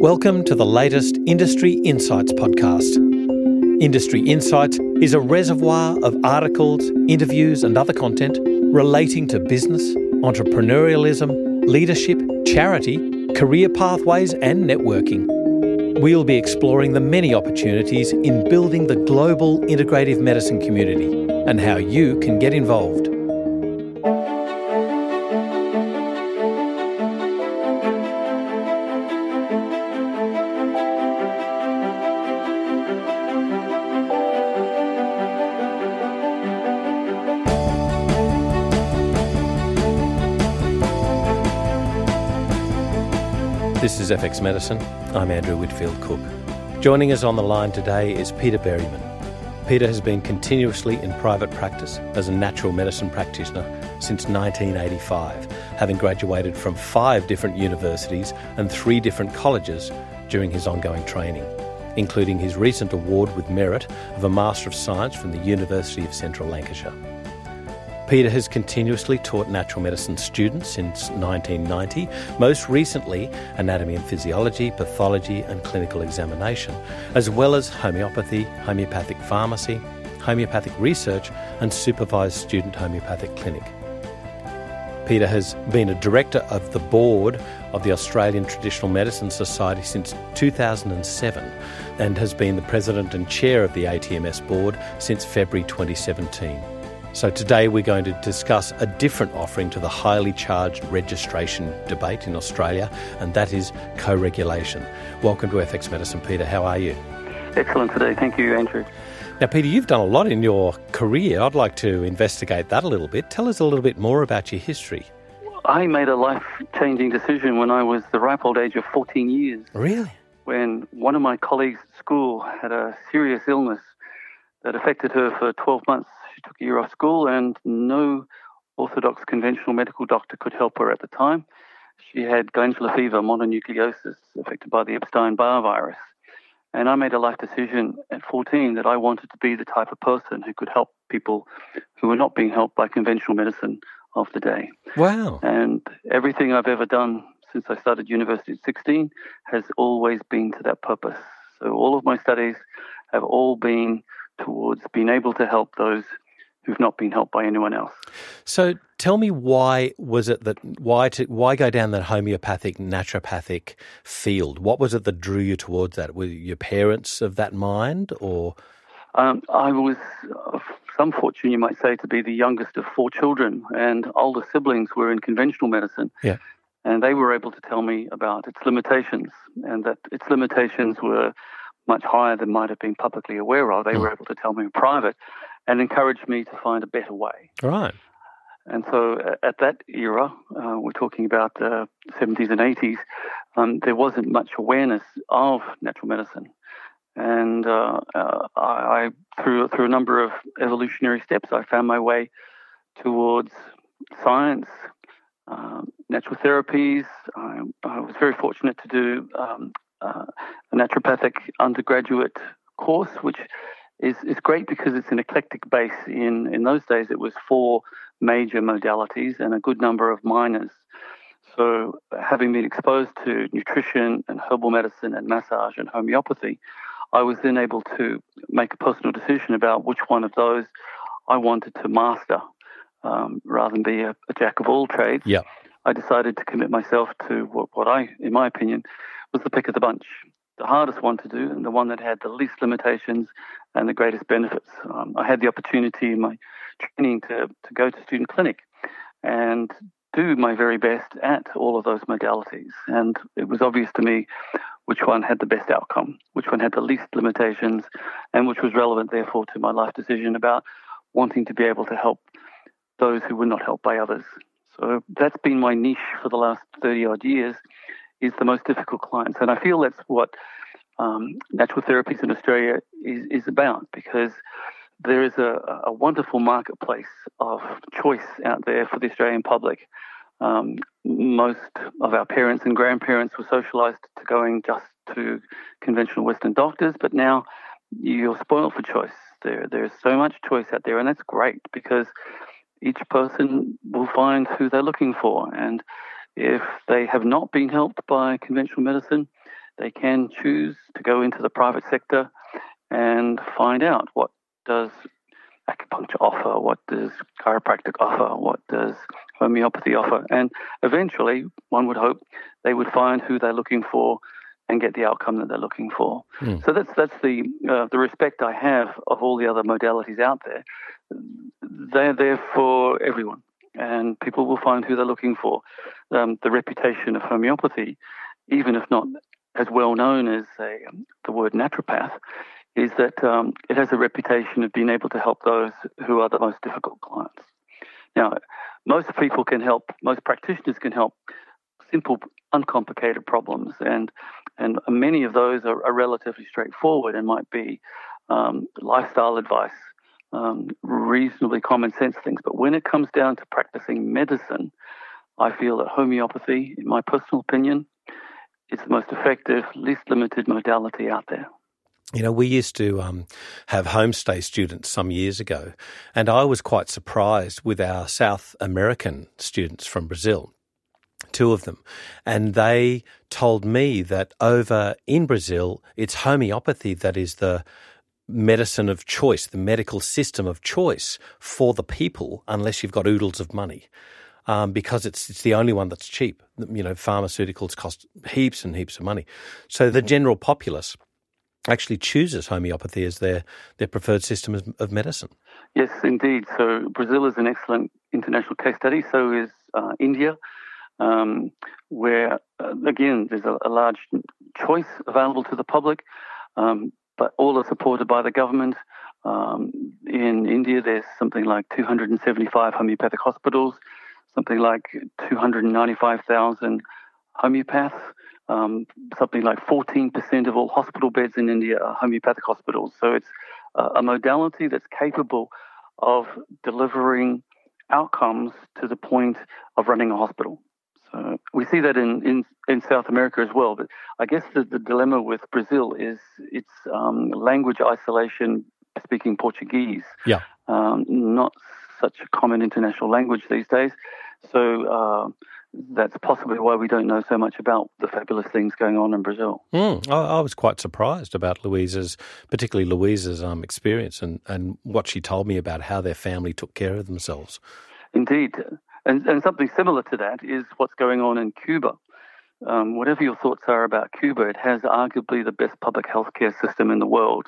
Welcome to the latest Industry Insights podcast. Industry Insights is a reservoir of articles, interviews, and other content relating to business, entrepreneurialism, leadership, charity, career pathways, and networking. We'll be exploring the many opportunities in building the global integrative medicine community and how you can get involved. Is FX Medicine. I'm Andrew Whitfield Cook. Joining us on the line today is Peter Berryman. Peter has been continuously in private practice as a natural medicine practitioner since 1985, having graduated from five different universities and three different colleges during his ongoing training, including his recent award with merit of a Master of Science from the University of Central Lancashire. Peter has continuously taught natural medicine students since 1990, most recently anatomy and physiology, pathology, and clinical examination, as well as homeopathy, homeopathic pharmacy, homeopathic research, and supervised student homeopathic clinic. Peter has been a director of the board of the Australian Traditional Medicine Society since 2007 and has been the president and chair of the ATMS board since February 2017. So today we're going to discuss a different offering to the highly charged registration debate in Australia, and that is co-regulation. Welcome to FX Medicine, Peter. How are you? Excellent today. Thank you, Andrew. Now, Peter, you've done a lot in your career. I'd like to investigate that a little bit. Tell us a little bit more about your history. I made a life changing decision when I was the ripe old age of 14 years. Really? When one of my colleagues at school had a serious illness that affected her for 12 months. Took a year off school, and no orthodox conventional medical doctor could help her at the time. She had glandular fever, mononucleosis, affected by the Epstein Barr virus. And I made a life decision at 14 that I wanted to be the type of person who could help people who were not being helped by conventional medicine of the day. Wow. And everything I've ever done since I started university at 16 has always been to that purpose. So all of my studies have all been towards being able to help those who've not been helped by anyone else. So tell me why was it that why to why go down that homeopathic naturopathic field? What was it that drew you towards that? Were your parents of that mind or um, I was of some fortune, you might say, to be the youngest of four children, and older siblings were in conventional medicine. Yeah. And they were able to tell me about its limitations, and that its limitations were much higher than might have been publicly aware of. They mm. were able to tell me in private and encouraged me to find a better way. Right. And so at that era, uh, we're talking about the 70s and 80s, um, there wasn't much awareness of natural medicine. And uh, uh, I, through, through a number of evolutionary steps, I found my way towards science, um, natural therapies. I, I, was very fortunate to do um, uh, a naturopathic undergraduate course, which is, is great because it's an eclectic base. In, in those days, it was four major modalities and a good number of minors. So, having been exposed to nutrition and herbal medicine and massage and homeopathy, I was then able to make a personal decision about which one of those I wanted to master um, rather than be a, a, jack of all trades. Yeah. I decided to commit myself to what, what I, in my opinion, was the pick of the bunch, the hardest one to do, and the one that had the least limitations and the greatest benefits. Um, I had the opportunity in my training to, to go to student clinic and do my very best at all of those modalities. And it was obvious to me which one had the best outcome, which one had the least limitations, and which was relevant, therefore, to my life decision about wanting to be able to help those who were not helped by others. So that's been my niche for the last 30 odd years is the most difficult clients. And I feel that's what um, natural therapies in Australia is, is about because there is a, a, wonderful marketplace of choice out there for the Australian public. Um, most of our parents and grandparents were socialized to going just to conventional Western doctors, but now you're spoiled for choice. There, there's so much choice out there, and that's great because each person will find who they're looking for. And if they have not been helped by conventional medicine, they can choose to go into the private sector and find out what does acupuncture offer, what does chiropractic offer, what does homeopathy offer, and eventually, one would hope they would find who they're looking for and get the outcome that they're looking for. Mm. So that's that's the uh, the respect I have of all the other modalities out there. They're there for everyone, and people will find who they're looking for. Um, the reputation of homeopathy, even if not as well known as a, um, the word naturopath, is that um, it has a reputation of being able to help those who are the most difficult clients. Now, most people can help, most practitioners can help simple, uncomplicated problems, and and many of those are, are relatively straightforward and might be um, lifestyle advice, um, reasonably common sense things. But when it comes down to practicing medicine, I feel that homeopathy, in my personal opinion, is the most effective, least limited modality out there. You know, we used to um, have homestay students some years ago, and I was quite surprised with our South American students from Brazil, two of them, and they told me that over in Brazil, it's homeopathy that is the medicine of choice, the medical system of choice for the people, unless you've got oodles of money. Um, because it's it's the only one that's cheap. You know, pharmaceuticals cost heaps and heaps of money. So the general populace actually chooses homeopathy as their, their preferred system of, of medicine. Yes, indeed. So Brazil is an excellent international case study. So is uh, India, um, where uh, again there's a, a, large choice available to the public, um, but all are supported by the government. Um, in India, there's something like 275 homeopathic hospitals, something like 295,000 homeopaths. Um, something like 14% of all hospital beds in India are homeopathic hospitals. So it's uh, a modality that's capable of delivering outcomes to the point of running a hospital. So we see that in, in, in South America as well. But I guess the, the dilemma with Brazil is its um, language isolation, speaking Portuguese. Yeah. Um, not such a common international language these days. So uh, that's possibly why we don't know so much about the fabulous things going on in Brazil. Mm, I, I, was quite surprised about Louisa's, particularly Louisa's um, experience and, and what she told me about how their family took care of themselves. Indeed. And, and something similar to that is what's going on in Cuba. Um, whatever your thoughts are about Cuba, it has arguably the best public health care system in the world.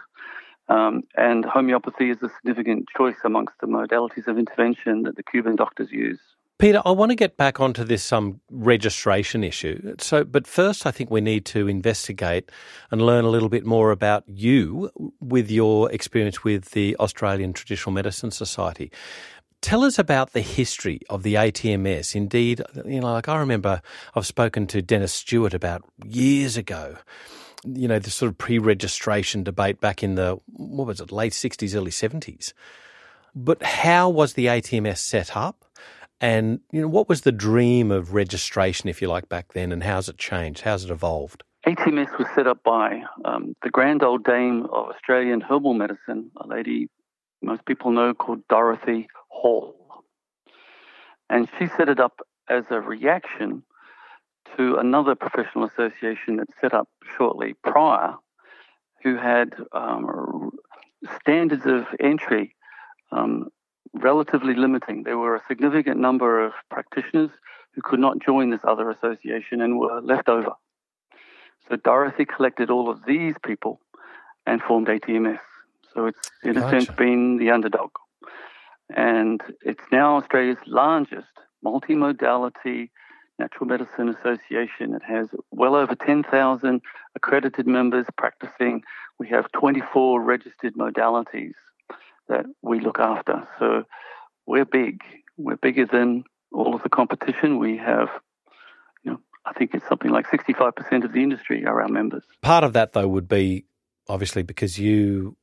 Um, and homeopathy is a significant choice amongst the modalities of intervention that the Cuban doctors use. Peter, I want to get back onto this um, registration issue. So, but first, I think we need to investigate and learn a little bit more about you with your experience with the Australian Traditional Medicine Society. Tell us about the history of the ATMS. Indeed, you know, like I remember I've spoken to Dennis Stewart about years ago. You know, the sort of pre-registration debate back in the what was it, late sixties, early seventies. But how was the ATMS set up? And you know, what was the dream of registration, if you like, back then, and how's it changed? How's it evolved? ATMS was set up by um, the grand old dame of Australian herbal medicine, a lady most people know called Dorothy Hall. And she set it up as a reaction to another professional association that set up shortly prior, who had um, standards of entry um, relatively limiting. There were a significant number of practitioners who could not join this other association and were left over. So Dorothy collected all of these people and formed ATMS. So it's in gotcha. a sense been the underdog. And it's now Australia's largest multimodality natural medicine association. It has well over 10,000 accredited members practicing. We have 24 registered modalities that we look after. So we're big. We're bigger than all of the competition. We have, you know, I think it's something like 65% of the industry are our members. Part of that, though, would be obviously because you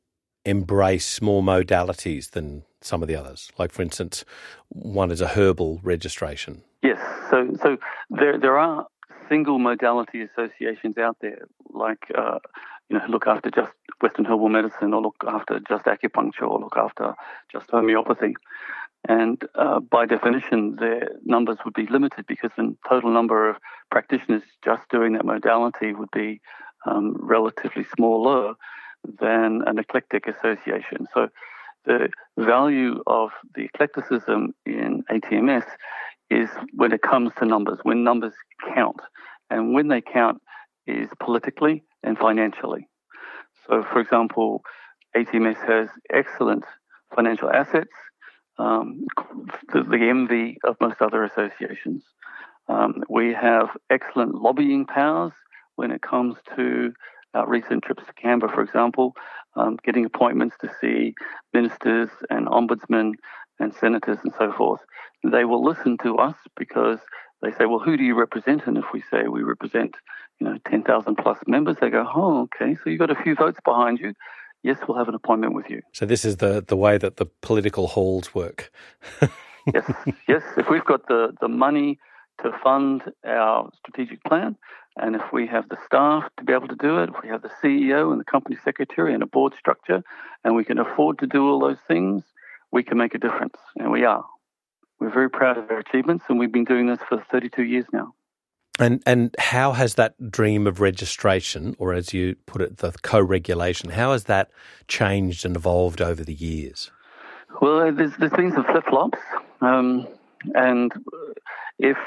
embrace more modalities than some of the others. Like, for instance, one is a herbal registration. Yes. So, so there, there are single modality associations out there, like uh, you know, look after just Western herbal medicine or look after just acupuncture or look after just homeopathy. And uh, by definition, their numbers would be limited because the total number of practitioners just doing that modality would be um, relatively smaller than an eclectic association. So the value of the eclecticism in ATMS is when it comes to numbers, when numbers count. And when they count is politically and financially. So, for example, ATMS has excellent financial assets, um, the envy of most other associations. Um, we have excellent lobbying powers when it comes to uh, recent trips to Canberra, for example, um, getting appointments to see ministers and ombudsmen and senators and so forth. They will listen to us because they say, well, who do you represent? And if we say we represent, you know, 10,000 plus members, they go, oh, okay, so you've got a few votes behind you. Yes, we'll have an appointment with you. So this is the, the way that the political halls work. yes, yes. If we've got the, the money to fund our strategic plan, and if we have the staff to be able to do it, if we have the CEO and the company secretary and a board structure, and we can afford to do all those things, we can make a difference. And we are. We're very proud of our achievements, and we've been doing this for 32 years now. And and how has that dream of registration, or as you put it, the co-regulation, how has that changed and evolved over the years? Well, there's, there's been some flip flops, um, and if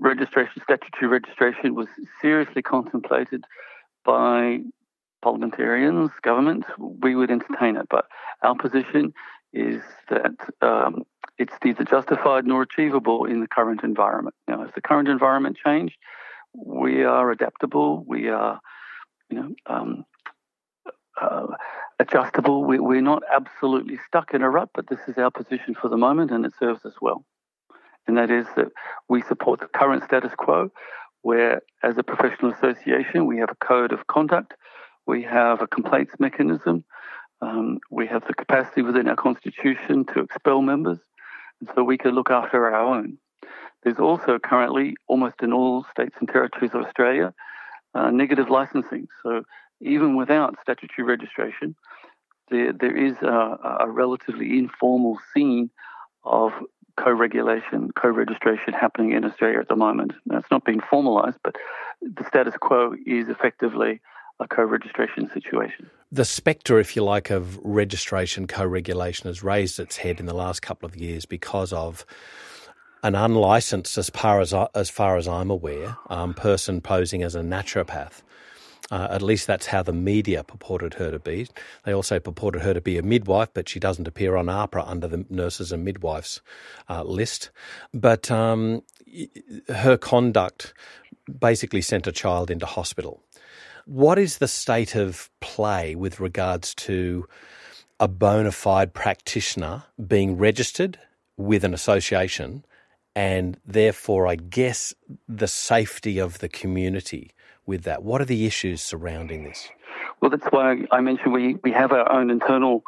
registration, statutory registration, was seriously contemplated by parliamentarians, government, we would entertain it. But our position is that um, it's neither justified nor achievable in the current environment. Now, if the current environment changed, we are adaptable. We are, you know, um, uh, adjustable. We, we're not absolutely stuck in a rut, but this is our position for the moment, and it serves us well and that is that we support the current status quo, where as a professional association we have a code of conduct, we have a complaints mechanism, um, we have the capacity within our constitution to expel members, so we could look after our own. There's also currently, almost in all states and territories of Australia, uh, negative licensing. So even without statutory registration, there, there is a, a relatively informal scene of co-regulation, co-registration happening in Australia at the moment. Now, it's not being formalised, but the status quo is effectively a co-registration situation. The spectre, if you like, of registration co-regulation has raised its head in the last couple of years because of an unlicensed, as far as as far as I'm aware, um, person posing as a naturopath uh, at least that's how the media purported her to be. They also purported her to be a midwife, but she doesn't appear on AHPRA under the nurses and midwives uh, list. But um, her conduct basically sent a child into hospital. What is the state of play with regards to a bona fide practitioner being registered with an association and therefore, I guess, the safety of the community with that? What are the issues surrounding this? Well, that's why I mentioned we, we have our own internal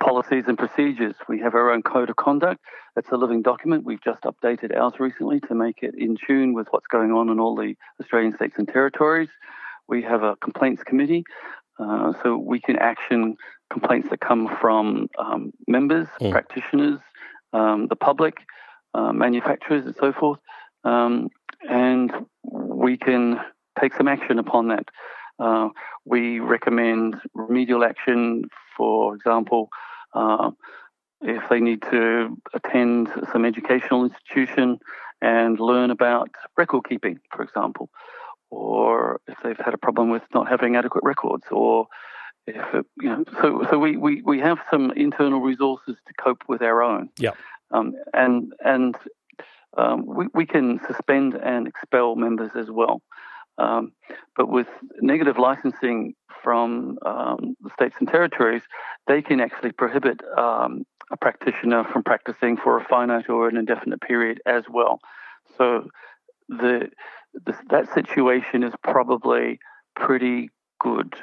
policies and procedures. We have our own code of conduct. That's a living document. We've just updated ours recently to make it in tune with what's going on in all the Australian states and territories. We have a complaints committee, uh, so we can action complaints that come from um, members, mm. practitioners, um, the public, uh, manufacturers, and so forth. Um, and we can take some action upon that. Uh, we recommend remedial action, for example, uh, if they need to attend some educational institution and learn about record keeping, for example, or if they've had a problem with not having adequate records, or if it, you know, so so we, we, we have some internal resources to cope with our own. Yeah. Um, and and um, we, we can suspend and expel members as well. Um, but with negative licensing from um, the states and territories, they can actually prohibit um, a practitioner from practicing for a finite or an indefinite period as well. So the, that situation is probably pretty good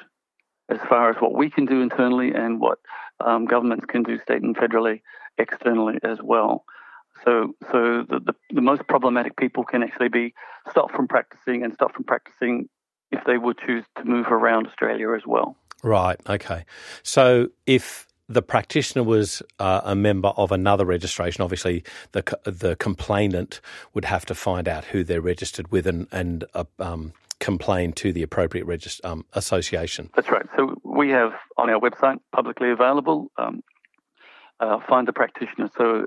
as far as what we can do internally and what um, governments can do state and federally externally as well. So, so the, the, the, most problematic people can actually be stopped from practicing and stopped from practicing if they would choose to move around Australia as well. Right. Okay. So, if the practitioner was uh, a member of another registration, obviously the the complainant would have to find out who they're registered with and and uh, um, complain to the appropriate regist- um, association. That's right. So we have on our website, publicly available, um, uh, find the practitioner. So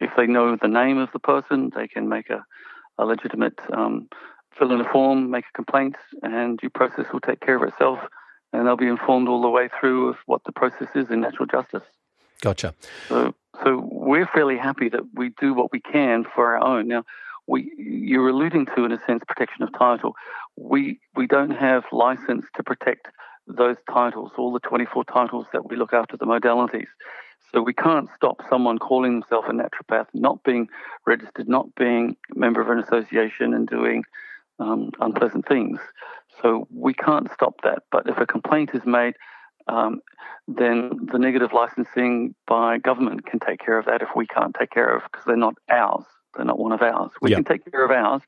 if they know the name of the person, they can make a, a legitimate um, fill in a form, make a complaint, and due process will take care of itself. And they'll be informed all the way through of what the process is in natural justice. Gotcha. So, so we're fairly happy that we do what we can for our own. Now, we you're alluding to, in a sense, protection of title. We we don't have license to protect those titles, all the 24 titles that we look after the modalities. So we can't stop someone calling themselves a naturopath, not being registered, not being a member of an association, and doing um, unpleasant things. So we can't stop that. But if a complaint is made, um, then the negative licensing by government can take care of that if we can't take care of because they're not ours. They're not one of ours. We yep. can take care of ours,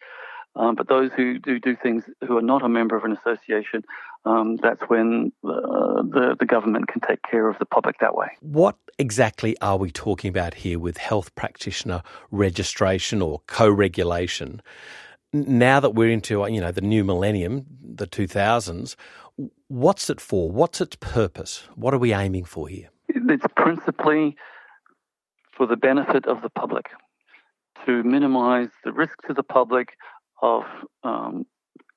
um, but those who do do things who are not a member of an association, um, that's when uh, the the government can take care of the public that way. What exactly are we talking about here with health practitioner registration or co-regulation? Now that we're into you know the new millennium, the two thousands, what's it for? What's its purpose? What are we aiming for here? It's principally for the benefit of the public to minimize the risk to the public of um,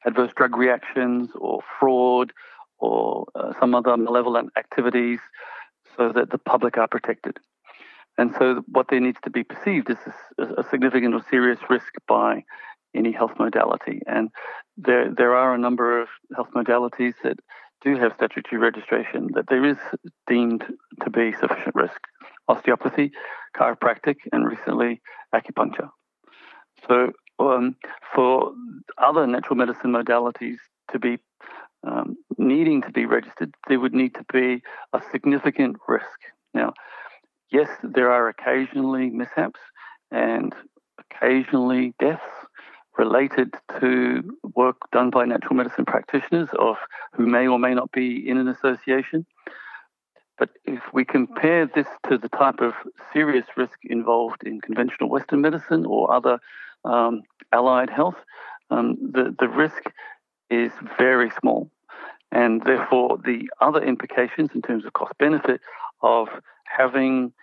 adverse drug reactions or fraud or uh, some other malevolent activities so that the public are protected. And so, what there needs to be perceived is a, significant or serious risk by any health modality. And there, there are a number of health modalities that do have statutory registration that there is deemed to be sufficient risk osteopathy, chiropractic, and recently acupuncture. So, um, for other natural medicine modalities to be um, needing to be registered, there would need to be a significant risk. Now, yes, there are occasionally mishaps and occasionally deaths related to work done by natural medicine practitioners of who may or may not be in an association. But if we compare this to the type of serious risk involved in conventional Western medicine or other um, allied health, um, the, the risk is very small. And therefore, the other implications in terms of cost benefit of having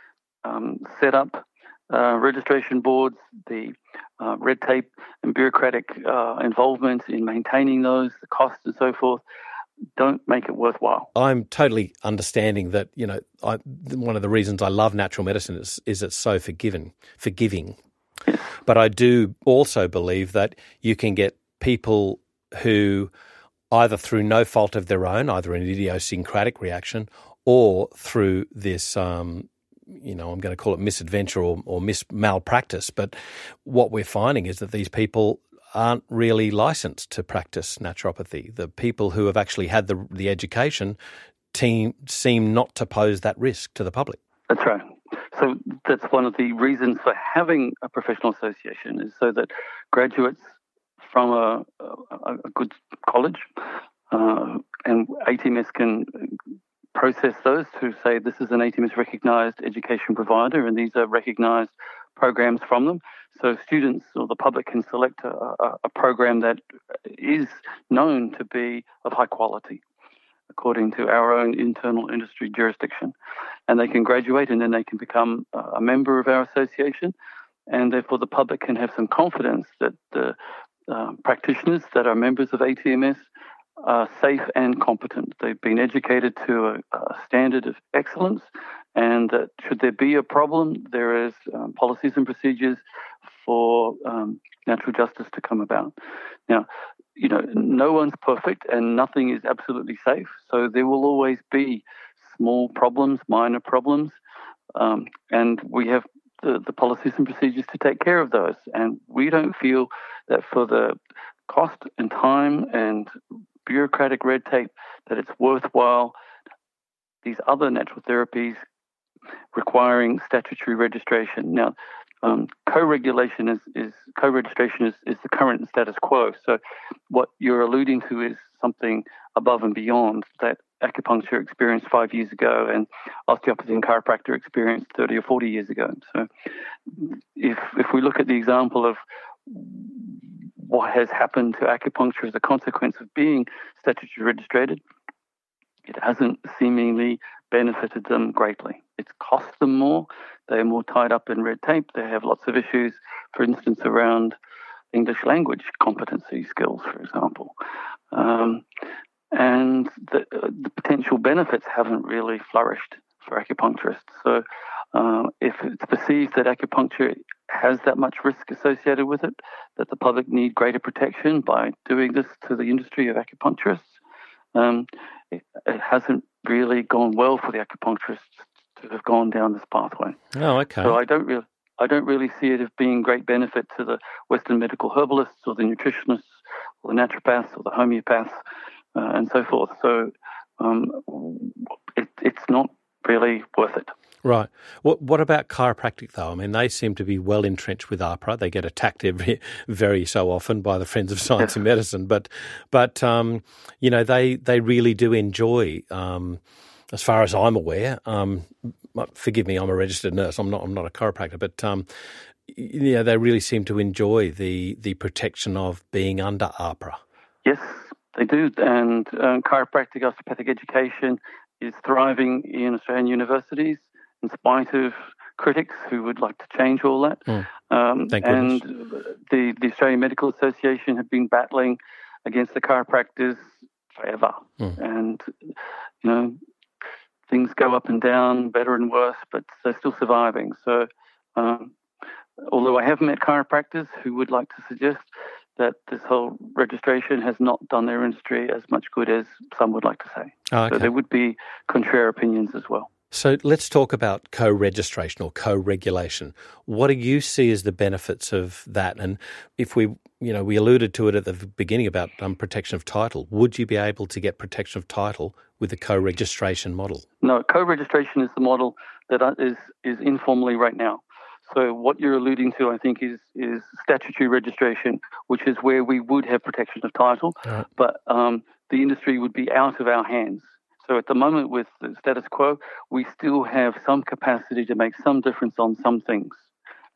um, set up uh, registration boards, the uh, red tape and bureaucratic uh, involvement in maintaining those, the costs and so forth, don't make it worthwhile. I'm totally understanding that, you know, I, one of the reasons I love natural medicine is, is it's so forgiving, forgiving. But I do also believe that you can get people who, either through no fault of their own, either an idiosyncratic reaction or through this, um, you know, I'm going to call it misadventure or, or mis malpractice. But what we're finding is that these people aren't really licensed to practice naturopathy. The people who have actually had the the education team, seem not to pose that risk to the public. That's right. So that's one of the reasons for having a professional association is so that graduates from a, a, a good college uh, and ATMS can process those to say this is an ATMS recognized education provider and these are recognized programs from them. So students or the public can select a, a, a program that is known to be of high quality according to our own internal industry jurisdiction. And they can graduate and then they can become a member of our association. And therefore, the public can have some confidence that the uh, practitioners that are members of ATMS are safe and competent. They've been educated to a, a standard of excellence and that should there be a problem, there is um, policies and procedures for um, natural justice to come about. Now, you know, no one's perfect and nothing is absolutely safe, so there will always be small problems, minor problems, um, and we have the, the policies and procedures to take care of those. And we don't feel that for the cost and time and bureaucratic red tape that it's worthwhile these other natural therapies requiring statutory registration. Now, um, co-regulation is, is co-registration is, is the current status quo. So, what you're alluding to is something above and beyond that acupuncture experienced five years ago and osteopathy and chiropractor experienced 30 or 40 years ago. So, if if we look at the example of what has happened to acupuncture as a consequence of being statutory registered, it hasn't seemingly benefited them greatly. It's cost them more. They're more tied up in red tape. They have lots of issues, for instance, around English language competency skills, for example. Um, and the, the, potential benefits haven't really flourished for acupuncturists. So, uh, if it's perceived that acupuncture has that much risk associated with it, that the public need greater protection by doing this to the industry of acupuncturists, um, it, it, hasn't really gone well for the acupuncturists to have gone down this pathway. Oh, okay. So I don't really. I don't really see it as being great benefit to the Western medical herbalists or the nutritionists or the naturopaths or the homeopaths uh, and so forth. So um, it, it's not really worth it. Right. What What about chiropractic though? I mean, they seem to be well entrenched with AHPRA. They get attacked every very so often by the Friends of Science and Medicine, but but um, you know they they really do enjoy. Um, as far as I'm aware, um, forgive me, I'm a registered nurse. I'm not. I'm not a chiropractor, but um, yeah, they really seem to enjoy the the protection of being under AHPRA. Yes, they do, and um, chiropractic osteopathic education is thriving in Australian universities in spite of critics who would like to change all that. Mm. Um, and the, the Australian Medical Association have been battling against the chiropractors forever. Mm. And, you know, things go up and down, better and worse, but they're still surviving. So, um, although I have met chiropractors who would like to suggest that this whole registration has not done their industry as much good as some would like to say. Oh, okay. So there would be contrary opinions as well. So let's talk about co-registration or co-regulation. What do you see as the benefits of that? And if we, you know, we alluded to it at the beginning about um, protection of title. Would you be able to get protection of title with a co-registration model? No, co-registration is the model that uh, is is informally right now. So what you're alluding to, I think, is is statutory registration, which is where we would have protection of title, right. but um, the industry would be out of our hands. So at the moment, with the status quo, we still have some capacity to make some difference on some things,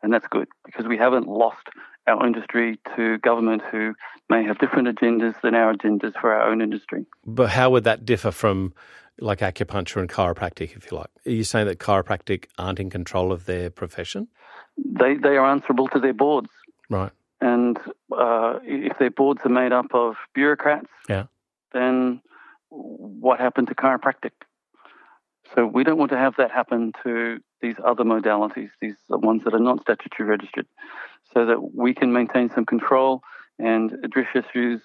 and that's good because we haven't lost our industry to government who may have different agendas than our agendas for our own industry. But how would that differ from like acupuncture and chiropractic, if you like? Are you saying that chiropractic aren't in control of their profession? They they are answerable to their boards, right? And uh, if their boards are made up of bureaucrats, yeah, then what happened to chiropractic? So we don't want to have that happen to these other modalities, these ones that are not statutory registered, so that we can maintain some control and address issues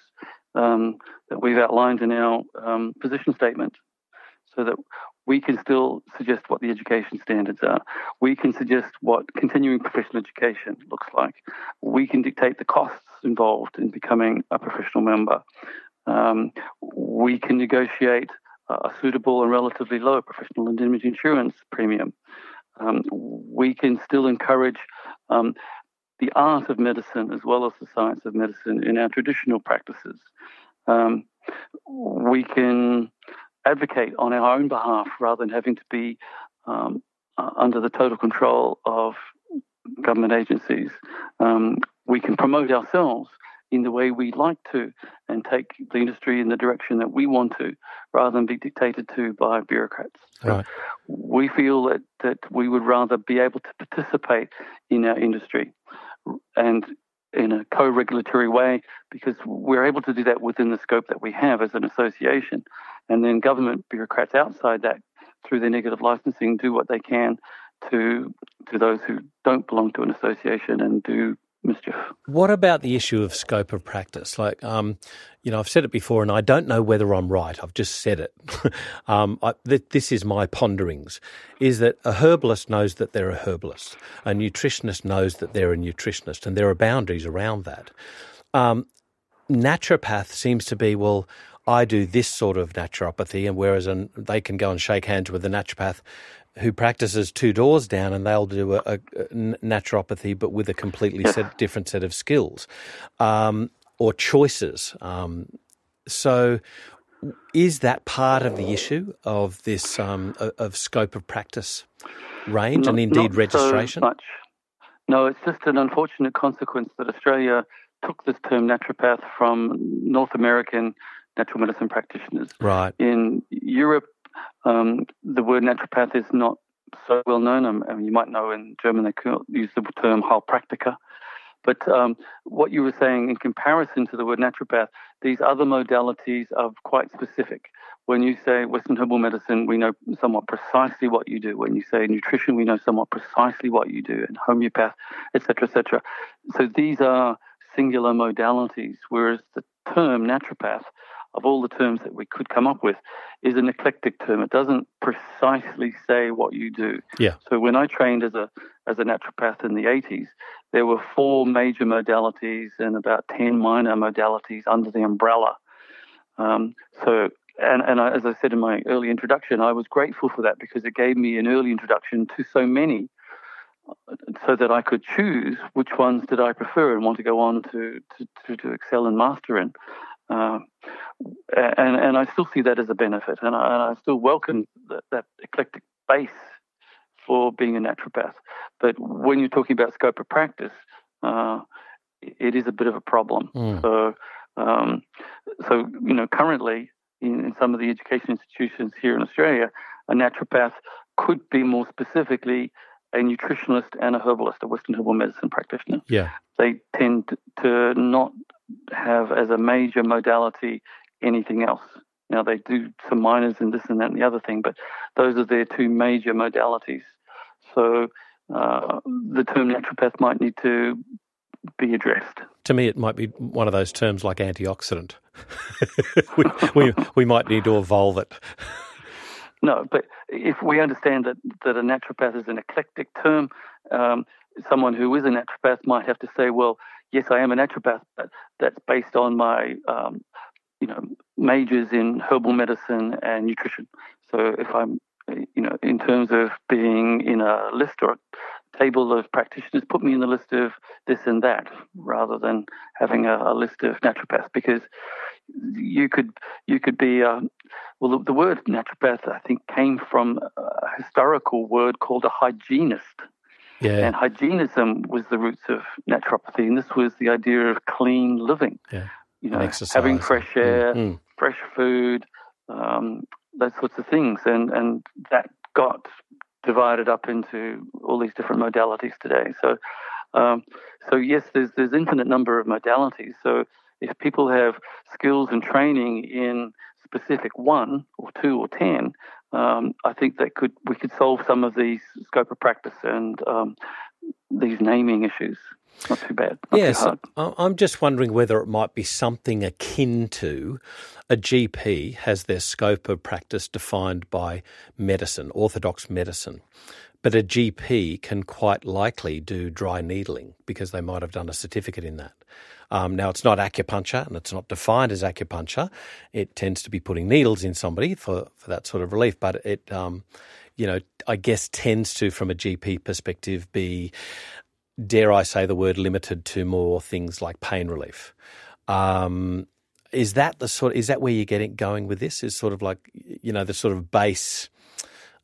um, that we've outlined in our um, position statement, so that we can still suggest what the education standards are. We can suggest what continuing professional education looks like. We can dictate the costs involved in becoming a professional member. Um, we can negotiate a suitable and relatively low professional indemnity insurance premium. Um, we can still encourage um, the art of medicine as well as the science of medicine in our traditional practices. Um, we can advocate on our own behalf rather than having to be um, under the total control of government agencies. Um, we can promote ourselves in the way we like to and take the industry in the direction that we want to rather than be dictated to by bureaucrats. Right. We feel that, that we would rather be able to participate in our industry and in a co-regulatory way because we're able to do that within the scope that we have as an association and then government bureaucrats outside that through their negative licensing do what they can to to those who don't belong to an association and do mischief. What about the issue of scope of practice? Like, um, you know, I've said it before, and I don't know whether I'm right. I've just said it. um, I, th- this is my ponderings: is that a herbalist knows that they're a herbalist, a nutritionist knows that they're a nutritionist, and there are boundaries around that. Um, naturopath seems to be well. I do this sort of naturopathy, and whereas an, they can go and shake hands with a naturopath who practices two doors down and they'll do a, a naturopathy but with a completely set, different set of skills um, or choices. Um, so, is that part of the issue of this um, of scope of practice range not, and indeed registration? So much. No, it's just an unfortunate consequence that Australia took this term naturopath from North American natural medicine practitioners. Right. In Europe, um, the word naturopath is not so well known. Um, I mean, you might know in German they use the term Heilpraktiker. But um, what you were saying in comparison to the word naturopath, these other modalities are quite specific. When you say Western herbal medicine, we know somewhat precisely what you do. When you say nutrition, we know somewhat precisely what you do, and homeopath, etc., etc. So these are singular modalities, whereas the term naturopath of all the terms that we could come up with, is an eclectic term. It doesn't precisely say what you do. Yeah. So when I trained as a as a naturopath in the 80s, there were four major modalities and about 10 minor modalities under the umbrella. Um, so and, and I, as I said in my early introduction, I was grateful for that because it gave me an early introduction to so many so that I could choose which ones did I prefer and want to go on to, to, to, to excel and master in. Uh, and, and I still see that as a benefit, and I, and I still welcome that, that, eclectic base for being a naturopath. But when you're talking about scope of practice, uh, it is a bit of a problem. Mm. So, um, so you know, currently in, in, some of the education institutions here in Australia, a naturopath could be more specifically a nutritionist and a herbalist, a Western herbal medicine practitioner. Yeah, they tend to not have as a major modality anything else. Now they do some minors and this and that and the other thing, but those are their two major modalities. So uh, the term naturopath might need to be addressed. To me, it might be one of those terms like antioxidant. we, we, we might need to evolve it. No, but if we understand that, that a naturopath is an eclectic term, um, someone who is a naturopath might have to say, well, yes, I am a naturopath, but that's based on my, um, you know, majors in herbal medicine and nutrition. So if I'm, you know, in terms of being in a list or a table of practitioners, put me in the list of this and that, rather than having a, a list of naturopaths, because you could you could be uh, well the, the word naturopath I think came from a historical word called a hygienist yeah. And hygienism was the roots of naturopathy, and this was the idea of clean living. Yeah. You know, having fresh air, mm-hmm. fresh food, um, those sorts of things, and and that got divided up into all these different modalities today. So, um, so yes, there's there's infinite number of modalities. So if people have skills and training in specific one or two or ten, um, I think that could we could solve some of these scope of practice and um, these naming issues. Not too bad. Not yes, too I'm just wondering whether it might be something akin to a GP has their scope of practice defined by medicine, orthodox medicine. But a GP can quite likely do dry needling because they might have done a certificate in that. Um, now, it's not acupuncture and it's not defined as acupuncture. It tends to be putting needles in somebody for, for that sort of relief, but it, um, you know, I guess tends to, from a GP perspective, be, dare I say the word, limited to more things like pain relief. Um, is that the sort? Is that where you're getting going with this? Is sort of like you know the sort of base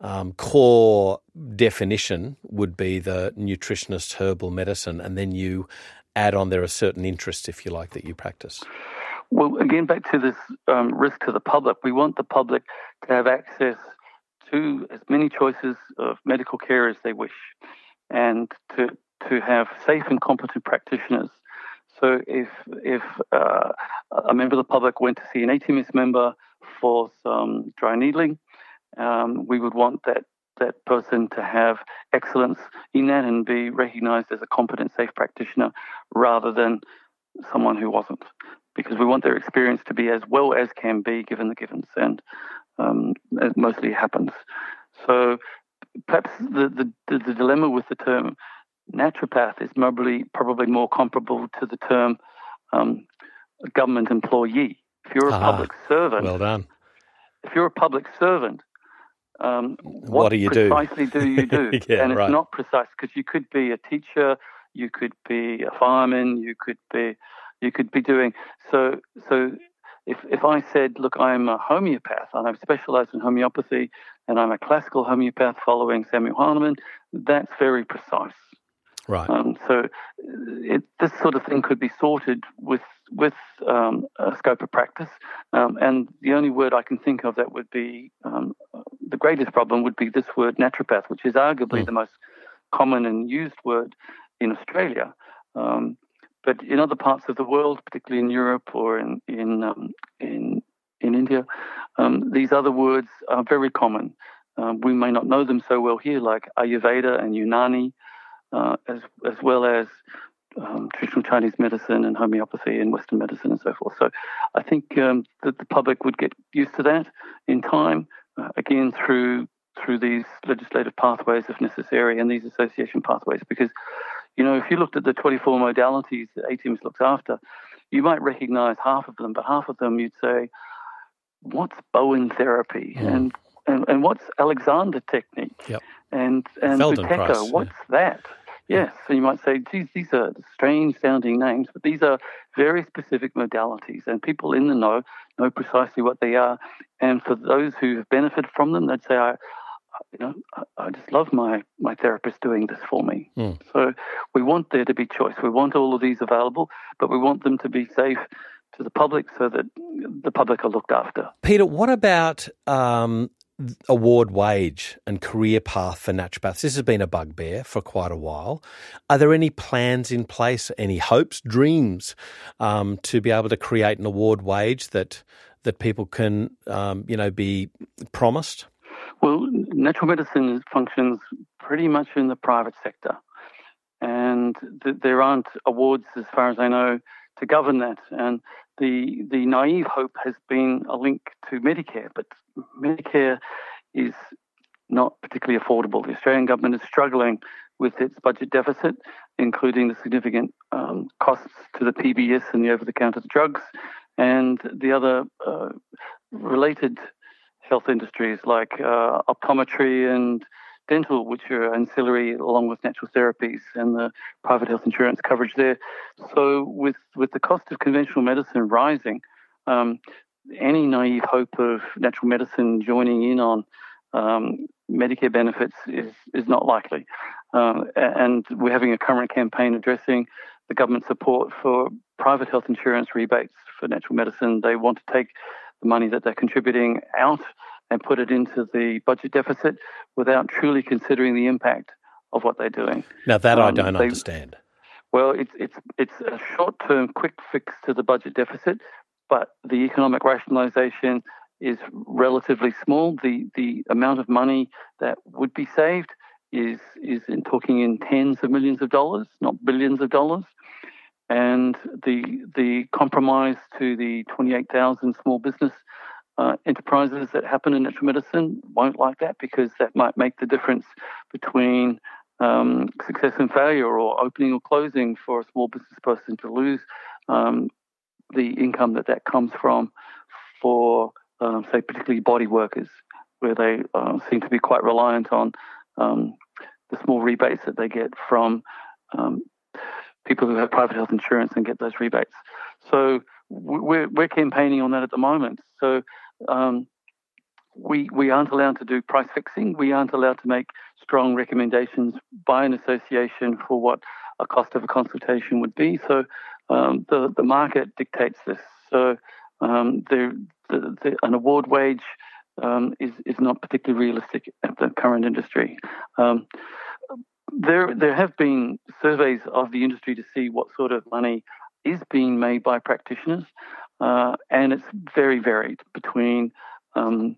um, core definition would be the nutritionist herbal medicine, and then you add on there are certain interests, if you like, that you practice? Well, again, back to this um, risk to the public. We want the public to have access to as many choices of medical care as they wish, and to to have safe and competent practitioners. So, if if uh, a member of the public went to see an ATMS member for some dry needling, um, we would want that that person to have excellence in that and be recognized as a competent, safe practitioner rather than someone who wasn't. Because we want their experience to be as well as can be given the givens, and um, it mostly happens. So perhaps the, the, the, the dilemma with the term naturopath is probably, probably more comparable to the term um, government employee. If you're a ah, public servant, well done. If you're a public servant, um, what, what, do you do? precisely do? do you do? yeah, and it's right. not precise because you could be a teacher, you could be a fireman, you could be you could be doing so. So if if I said, look, I'm a homeopath and I've specialised in homeopathy and I'm a classical homeopath following Samuel Hahnemann, that's very precise. Right. Um, so it, this sort of thing could be sorted with with um, a scope of practice. Um, and the only word I can think of that would be um, the greatest problem would be this word naturopath, which is arguably mm. the most common and used word in Australia. Um, but in other parts of the world, particularly in Europe or in in um, in, in India, um, these other words are very common. we may not know them so well here, like Ayurveda and Unani uh, as as well as um, traditional Chinese medicine and homeopathy and Western medicine and so forth. So I think um, that the public would get used to that in time, uh, again through through these legislative pathways if necessary and these association pathways. Because you know, if you looked at the 24 modalities that ATMS looks after, you might recognise half of them, but half of them you'd say, what's Bowen therapy mm. and, and and what's Alexander technique yep. and and Buteyko, what's yeah. that? Yes, so you might say, geez, these are strange sounding names, but these are very specific modalities, and people in the know know precisely what they are. And for those who have benefited from them, they'd say, I, you know, I just love my, my therapist doing this for me. Mm. So we want there to be choice. We want all of these available, but we want them to be safe to the public so that the public are looked after. Peter, what about um, award wage and career path for naturopaths. This has been a bugbear for quite a while. Are there any plans in place, any hopes, dreams um, to be able to create an award wage that that people can, um, you know, be promised? Well, natural medicine functions pretty much in the private sector, and th- there aren't awards, as far as I know, to govern that. And the the naive hope has been a link to Medicare, but Medicare is not particularly affordable. The Australian government is struggling with its budget deficit, including the significant um, costs to the PBS and the over-the-counter drugs, and the other uh, related health industries like uh, optometry and dental, which are ancillary along with natural therapies and the private health insurance coverage there. So, with, with the cost of conventional medicine rising, um, any naive hope of natural medicine joining in on um, Medicare benefits is, is not likely. Uh, and we're having a current campaign addressing the government support for private health insurance rebates for natural medicine. They want to take the money that they're contributing out and put it into the budget deficit without truly considering the impact of what they're doing. Now that um, I don't they, understand. Well, it's it's it's a short-term quick fix to the budget deficit, but the economic rationalisation is relatively small. The the amount of money that would be saved is is in talking in tens of millions of dollars, not billions of dollars. And the the compromise to the 28,000 small business uh, enterprises that happen in natural medicine won't like that because that might make the difference between um, success and failure or opening or closing for a small business person to lose um, the income that that comes from for, um, say, particularly body workers, where they uh, seem to be quite reliant on um, the small rebates that they get from um, people who have private health insurance and get those rebates. So we're, we're campaigning on that at the moment. So um, we we aren't allowed to do price fixing. We aren't allowed to make strong recommendations by an association for what a cost of a consultation would be. So um, the the market dictates this. So um, the, the, the, an award wage um, is is not particularly realistic at the current industry. Um, there there have been surveys of the industry to see what sort of money is being made by practitioners. Uh, and it's very varied between, um,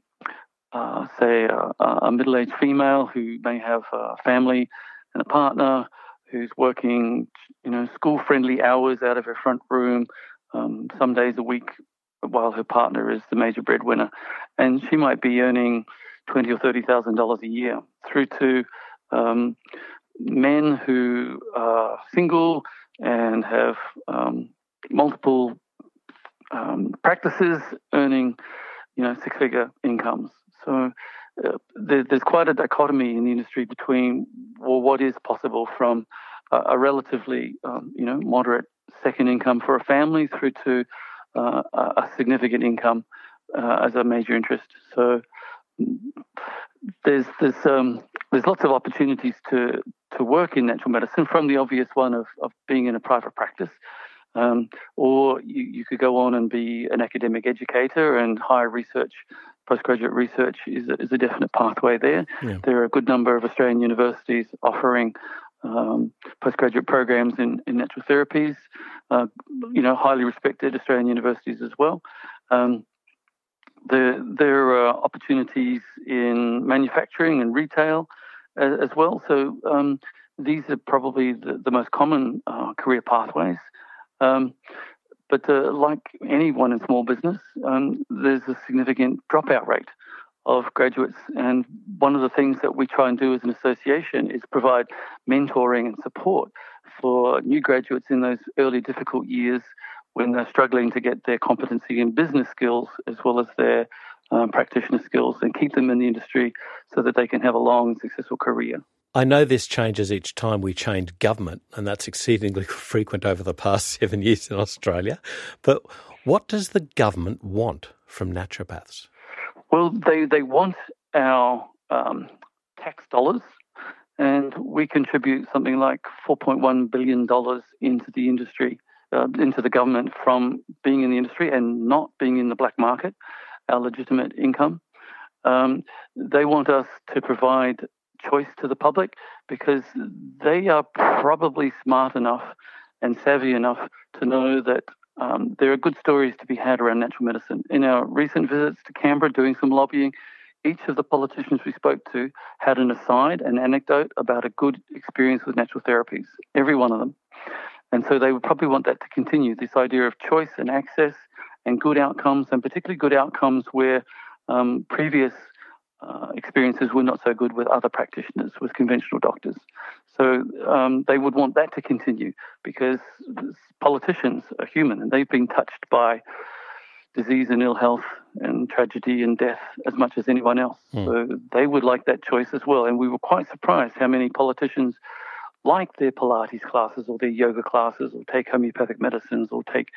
uh, say, a, a, middle-aged female who may have a family and a partner who's working, you know, school-friendly hours out of her front room, um, some days a week, while her partner is the major breadwinner, and she might be earning twenty or thirty thousand dollars a year, through to um, men who are single and have um, multiple um, practices earning, you know, six-figure incomes. So uh, there, there's quite a dichotomy in the industry between well, what is possible from a, a relatively, um, you know, moderate second income for a family through to uh, a significant income uh, as a major interest. So there's there's um, there's lots of opportunities to to work in natural medicine from the obvious one of, of being in a private practice. Um, or you, you could go on and be an academic educator and higher research, postgraduate research is a, is a definite pathway there. Yeah. There are a good number of Australian universities offering um, postgraduate programs in, in natural therapies, uh, you know, highly respected Australian universities as well. Um, there, there are opportunities in manufacturing and retail as, as well. So um, these are probably the, the most common uh, career pathways. Um, but uh, like anyone in small business, um, there's a significant dropout rate of graduates. And one of the things that we try and do as an association is provide mentoring and support for new graduates in those early difficult years when they're struggling to get their competency in business skills as well as their um, practitioner skills and keep them in the industry so that they can have a long, successful career. I know this changes each time we change government, and that's exceedingly frequent over the past seven years in Australia. But what does the government want from naturopaths? Well, they, they want our um, tax dollars, and we contribute something like $4.1 billion into the industry, uh, into the government from being in the industry and not being in the black market, our legitimate income. Um, they want us to provide choice to the public because they are probably smart enough and savvy enough to know that um, there are good stories to be had around natural medicine. In our recent visits to Canberra, doing some lobbying, each of the politicians we spoke to had an aside, an anecdote about a good experience with natural therapies, every one of them. And so they would probably want that to continue this idea of choice and access and good outcomes, and particularly good outcomes where um, previous uh, experiences were not so good with other practitioners, with conventional doctors. So um, they would want that to continue because politicians are human and they've been touched by disease and ill health and tragedy and death as much as anyone else. Mm. So they would like that choice as well. And we were quite surprised how many politicians like their Pilates classes or their yoga classes or take homeopathic medicines or take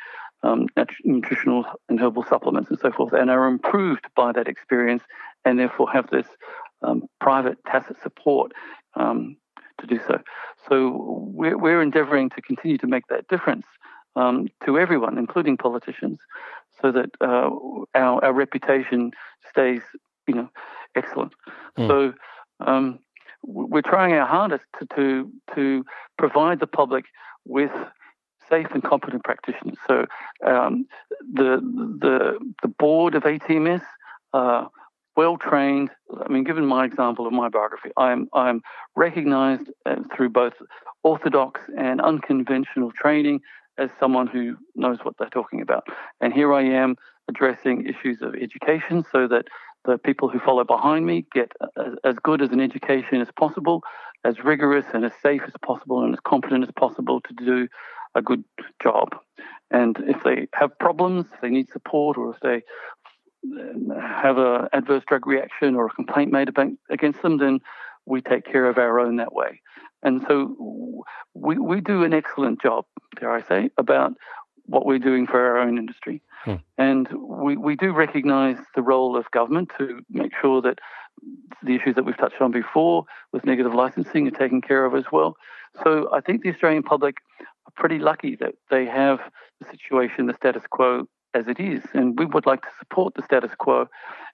um, nutritional and herbal supplements and so forth and are improved by that experience and therefore have this um, private tacit support um, to do so. So we're, we're endeavoring to continue to make that difference um, to everyone, including politicians, so that uh, our, our reputation stays, you know, excellent. Mm. So um, we're trying our hardest to, to, to provide the public with safe and competent practitioners. So um, the, the, the board of ATMS are well trained. I mean, given my example of my biography, I'm, I'm recognized uh, through both orthodox and unconventional training as someone who knows what they're talking about. And here I am addressing issues of education so that the people who follow behind me get as good as an education as possible, as rigorous and as safe as possible, and as competent as possible to do a good job. And if they have problems, if they need support, or if they have an adverse drug reaction or a complaint made against them, then we take care of our own that way. And so we, we do an excellent job, dare I say, about what we're doing for our own industry. Hmm. And we, we do recognize the role of government to make sure that the issues that we've touched on before with negative licensing are taken care of as well. So I think the Australian public are pretty lucky that they have the situation, the status quo as it is. And we would like to support the status quo,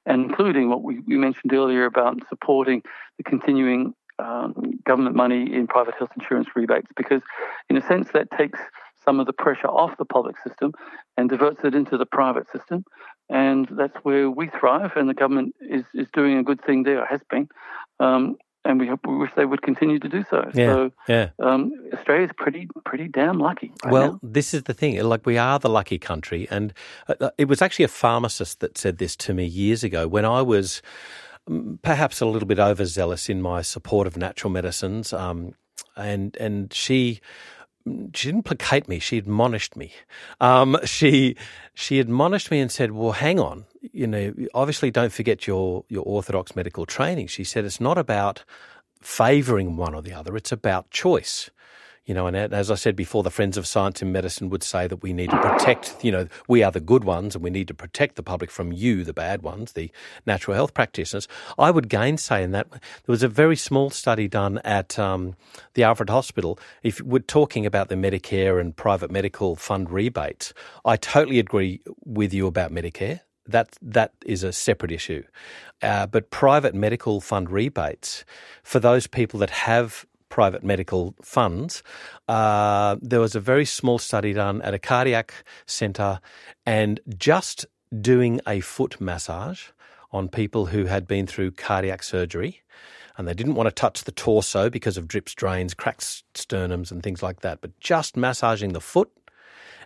including what we, we mentioned earlier about supporting the continuing um, government money in private health insurance rebates, because in a sense that takes some of the pressure off the public system and diverts it into the private system. And that's where we thrive, and the government is, is doing a good thing there, has been. Um, and we, hope, we wish they would continue to do so. Yeah, so yeah. Um, Australia's pretty pretty damn lucky. Right well, now. this is the thing. Like we are the lucky country, and uh, it was actually a pharmacist that said this to me years ago when I was mm, perhaps a little bit overzealous in my support of natural medicines, um, and and she she didn't placate me. She admonished me. Um, she she admonished me and said, "Well, hang on. You know, obviously, don't forget your your orthodox medical training." She said, "It's not about favouring one or the other. It's about choice. You know, and as I said before, the Friends of Science in Medicine would say that we need to protect, you know, we are the good ones and we need to protect the public from you, the bad ones, the natural health practitioners. I would gainsay in that there was a very small study done at um, the Alfred Hospital. If we're talking about the Medicare and private medical fund rebates, I totally agree with you about Medicare. That that is a separate issue, uh, but private medical fund rebates for those people that have private medical funds, uh, there was a very small study done at a cardiac centre and just doing a foot massage on people who had been through cardiac surgery. And they didn't want to touch the torso because of drips, drains, cracked sternums, and things like that, but just massaging the foot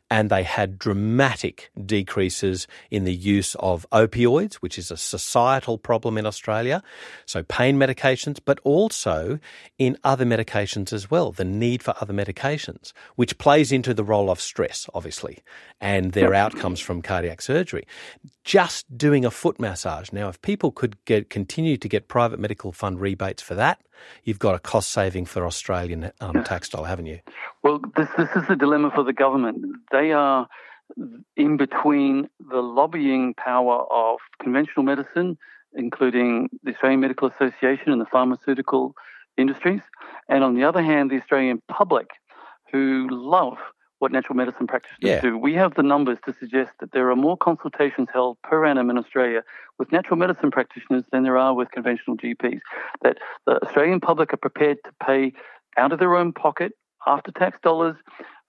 and they had dramatic decreases in the use of opioids, which is a societal problem in Australia. So, pain medications, but also in other medications as well, the need for other medications, which plays into the role of stress, obviously, and their outcomes from cardiac surgery. Just doing a foot massage. Now, if people could get, continue to get private medical fund rebates for that, you've got a cost saving for Australian um, textile, haven't you? Well, this this is the dilemma for the government. They are in between the lobbying power of conventional medicine, including the Australian Medical Association and the pharmaceutical industries, and on the other hand, the Australian public, who love what natural medicine practitioners yeah. do. We have the numbers to suggest that there are more consultations held per annum in Australia with natural medicine practitioners than there are with conventional GPs. That the Australian public are prepared to pay out of their own pocket, after tax dollars,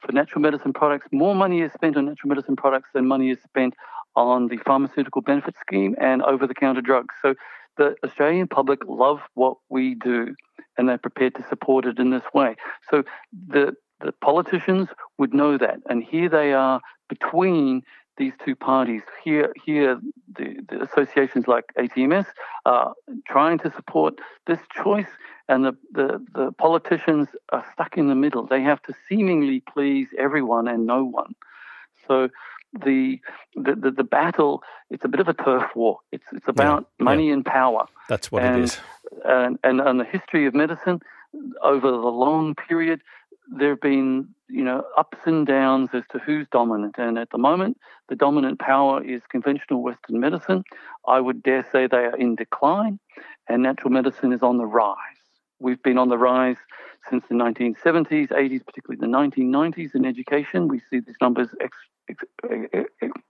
for natural medicine products. More money is spent on natural medicine products than money is spent on the pharmaceutical benefit scheme and over the counter drugs. So the Australian public love what we do and they're prepared to support it in this way. So the the politicians would know that. And here they are between these two parties. Here, here the, the associations like ATMS are trying to support this choice, and the, the, the politicians are stuck in the middle. They have to seemingly please everyone and no one. So the the, the, the battle it's a bit of a turf war. It's it's about yeah, money yeah. and power. That's what and, it is. And, and and the history of medicine over the long period, there have been, you know, ups and downs as to who's dominant. And at the moment, the dominant power is conventional Western medicine. I would dare say they are in decline, and natural medicine is on the rise. We've been on the rise since the 1970s, 80s, particularly the 1990s in education. We see these numbers ex-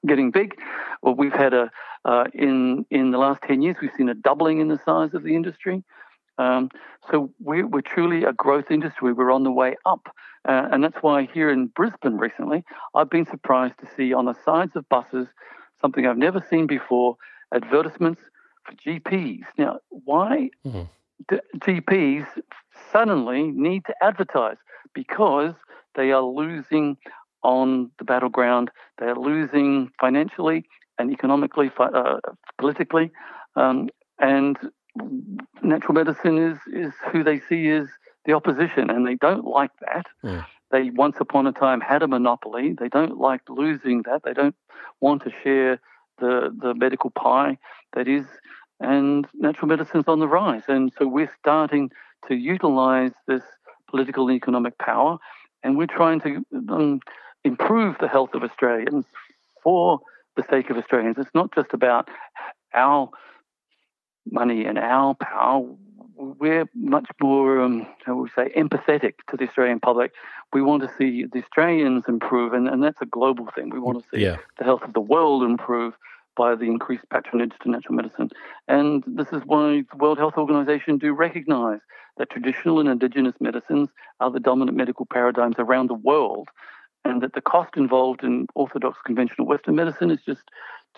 getting big. Well, we've had a uh, in in the last 10 years, we've seen a doubling in the size of the industry. Um, so we're, we're, truly a growth industry. We're on the way up. Uh, and that's why here in Brisbane recently, I've been surprised to see on the sides of buses something I've never seen before advertisements for GPs. Now, why mm-hmm. do GPs suddenly need to advertise? Because they are losing on the battleground, they are losing financially and economically, uh, politically. Um, and natural medicine is is who they see as the opposition, and they don't like that. Yeah. They once upon a time had a monopoly. They don't like losing that. They don't want to share the the medical pie that is. And natural medicine's on the rise, and so we're starting to utilize this political and economic power, and we're trying to um, improve the health of Australians for the sake of Australians. It's not just about our money and our power, we're much more, um, how we say, empathetic to the Australian public. We want to see the Australians improve, and, and that's a global thing. We want to see yeah. the health of the world improve by the increased patronage to natural medicine. And this is why the World Health Organization do recognize that traditional and indigenous medicines are the dominant medical paradigms around the world, and that the cost involved in orthodox conventional Western medicine is just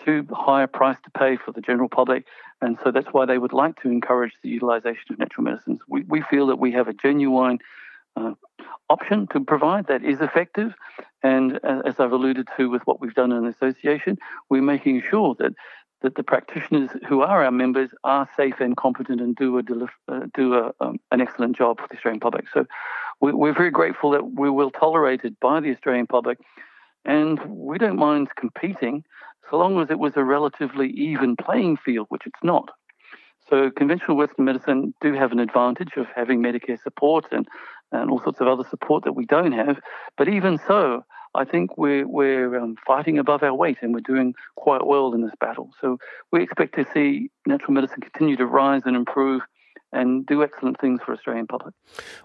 too high a price to pay for the general public. And so that's why they would like to encourage the utilization of natural medicines. We, we feel that we have a genuine uh, option to provide that is effective. And as I've alluded to with what we've done in the association, we're making sure that that the practitioners who are our members are safe and competent and do a uh, do a, um, an excellent job for the Australian public. So we, we're very grateful that we're well tolerated by the Australian public, and we don't mind competing so long as it was a relatively even playing field, which it's not. So conventional Western medicine do have an advantage of having Medicare support and and all sorts of other support that we don't have. But even so, I think we're, we're um, fighting above our weight and we're doing quite well in this battle. So we expect to see natural medicine continue to rise and improve and do excellent things for Australian public.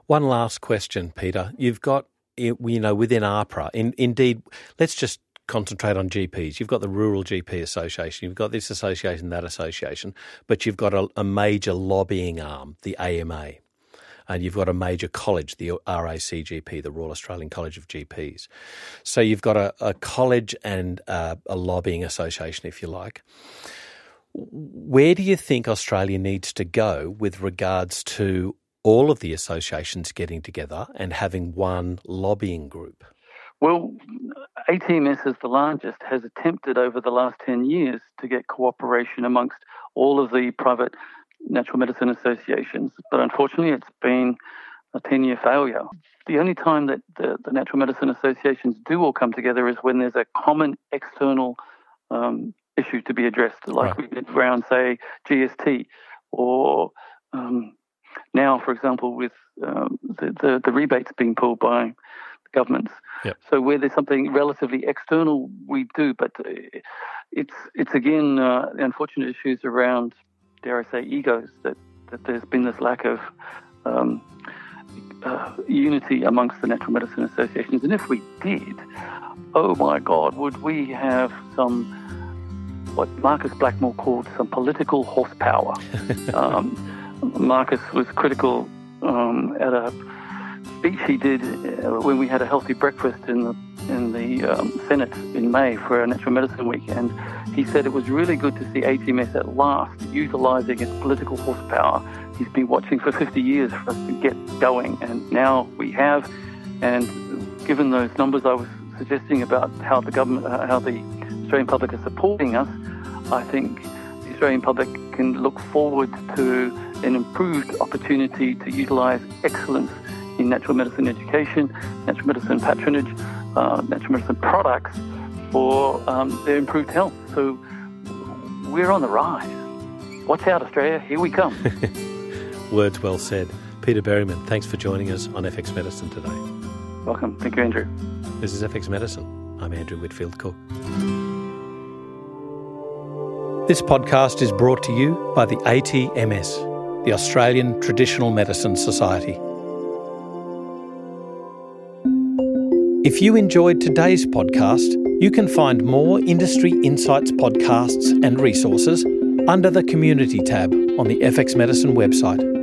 One last question, Peter. You've got, you know, within AHPRA. in, indeed, let's just concentrate on GPs. You've got the Rural GP Association, you've got this association, that association, but you've got a, a major lobbying arm, the AMA and you've got a major college, the RACGP, the Royal Australian College of GPs. So you've got a, a college and a, a lobbying association, if you like. Where do you think Australia needs to go with regards to all of the associations getting together and having one lobbying group? Well, ATMS, is the largest, has attempted over the last 10 years to get cooperation amongst all of the private natural medicine associations, but unfortunately, it's been a 10 year failure. The only time that the, the, natural medicine associations do all come together is when there's a common external um, issue to be addressed, like right. we did around, say, GST, or um, now, for example, with um, the, the, the, rebates being pulled by governments. Yep. So where there's something relatively external, we do, but uh, it's it's again uh, unfortunate issues around dare I say, egos, that, that there's been this lack of um, uh, unity amongst the natural medicine associations. And if we did, oh my God, would we have some, what Marcus Blackmore called some political horsepower? um, Marcus was critical um, at a speech he did uh, when we had a healthy breakfast in the in the um, Senate in May for our Natural Medicine Week, and he said it was really good to see ATMS at last utilising its political horsepower. He's been watching for 50 years for us to get going, and now we have. And given those numbers I was suggesting about how the government, uh, how the Australian public are supporting us, I think the Australian public can look forward to an improved opportunity to utilise excellence in natural medicine education, natural medicine patronage, uh, natural medicine products for um, their improved health. So we're on the rise. Watch out, Australia. Here we come. Words well said. Peter Berryman, thanks for joining us on FX Medicine today. Welcome. Thank you, Andrew. This is FX Medicine. I'm Andrew Whitfield Cook. This podcast is brought to you by the ATMS, the Australian Traditional Medicine Society. If you enjoyed today's podcast, you can find more Industry Insights podcasts and resources under the Community tab on the FX Medicine website.